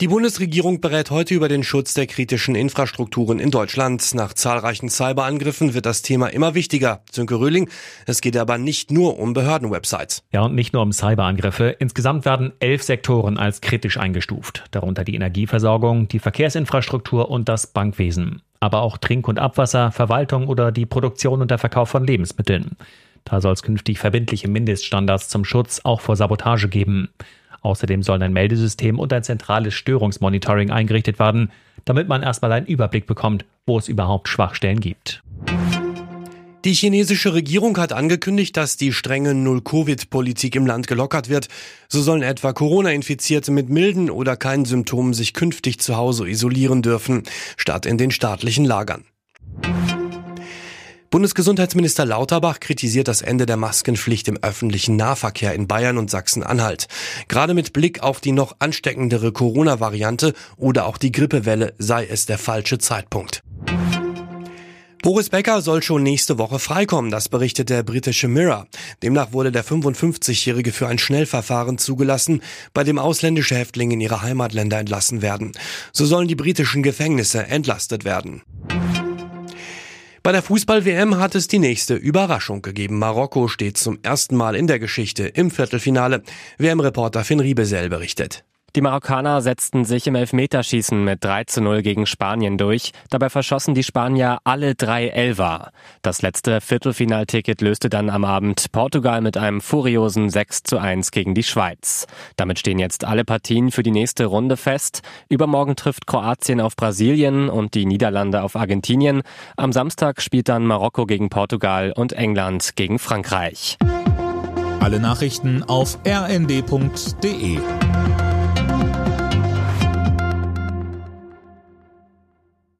Die Bundesregierung berät heute über den Schutz der kritischen Infrastrukturen in Deutschland. Nach zahlreichen Cyberangriffen wird das Thema immer wichtiger. Sönke Röhling, es geht aber nicht nur um Behördenwebsites. Ja, und nicht nur um Cyberangriffe. Insgesamt werden elf Sektoren als kritisch eingestuft. Darunter die Energieversorgung, die Verkehrsinfrastruktur und das Bankwesen. Aber auch Trink- und Abwasser, Verwaltung oder die Produktion und der Verkauf von Lebensmitteln. Da soll es künftig verbindliche Mindeststandards zum Schutz auch vor Sabotage geben. Außerdem sollen ein Meldesystem und ein zentrales Störungsmonitoring eingerichtet werden, damit man erstmal einen Überblick bekommt, wo es überhaupt Schwachstellen gibt. Die chinesische Regierung hat angekündigt, dass die strenge Null-Covid-Politik im Land gelockert wird. So sollen etwa Corona-Infizierte mit milden oder keinen Symptomen sich künftig zu Hause isolieren dürfen, statt in den staatlichen Lagern. Bundesgesundheitsminister Lauterbach kritisiert das Ende der Maskenpflicht im öffentlichen Nahverkehr in Bayern und Sachsen-Anhalt. Gerade mit Blick auf die noch ansteckendere Corona-Variante oder auch die Grippewelle sei es der falsche Zeitpunkt. Boris Becker soll schon nächste Woche freikommen, das berichtet der britische Mirror. Demnach wurde der 55-Jährige für ein Schnellverfahren zugelassen, bei dem ausländische Häftlinge in ihre Heimatländer entlassen werden. So sollen die britischen Gefängnisse entlastet werden. Bei der Fußball-WM hat es die nächste Überraschung gegeben. Marokko steht zum ersten Mal in der Geschichte im Viertelfinale. WM-Reporter Finn Riebesell berichtet. Die Marokkaner setzten sich im Elfmeterschießen mit 3 zu 0 gegen Spanien durch. Dabei verschossen die Spanier alle drei Elfer. Das letzte Viertelfinalticket löste dann am Abend Portugal mit einem furiosen 6 zu 1 gegen die Schweiz. Damit stehen jetzt alle Partien für die nächste Runde fest. Übermorgen trifft Kroatien auf Brasilien und die Niederlande auf Argentinien. Am Samstag spielt dann Marokko gegen Portugal und England gegen Frankreich. Alle Nachrichten auf rnd.de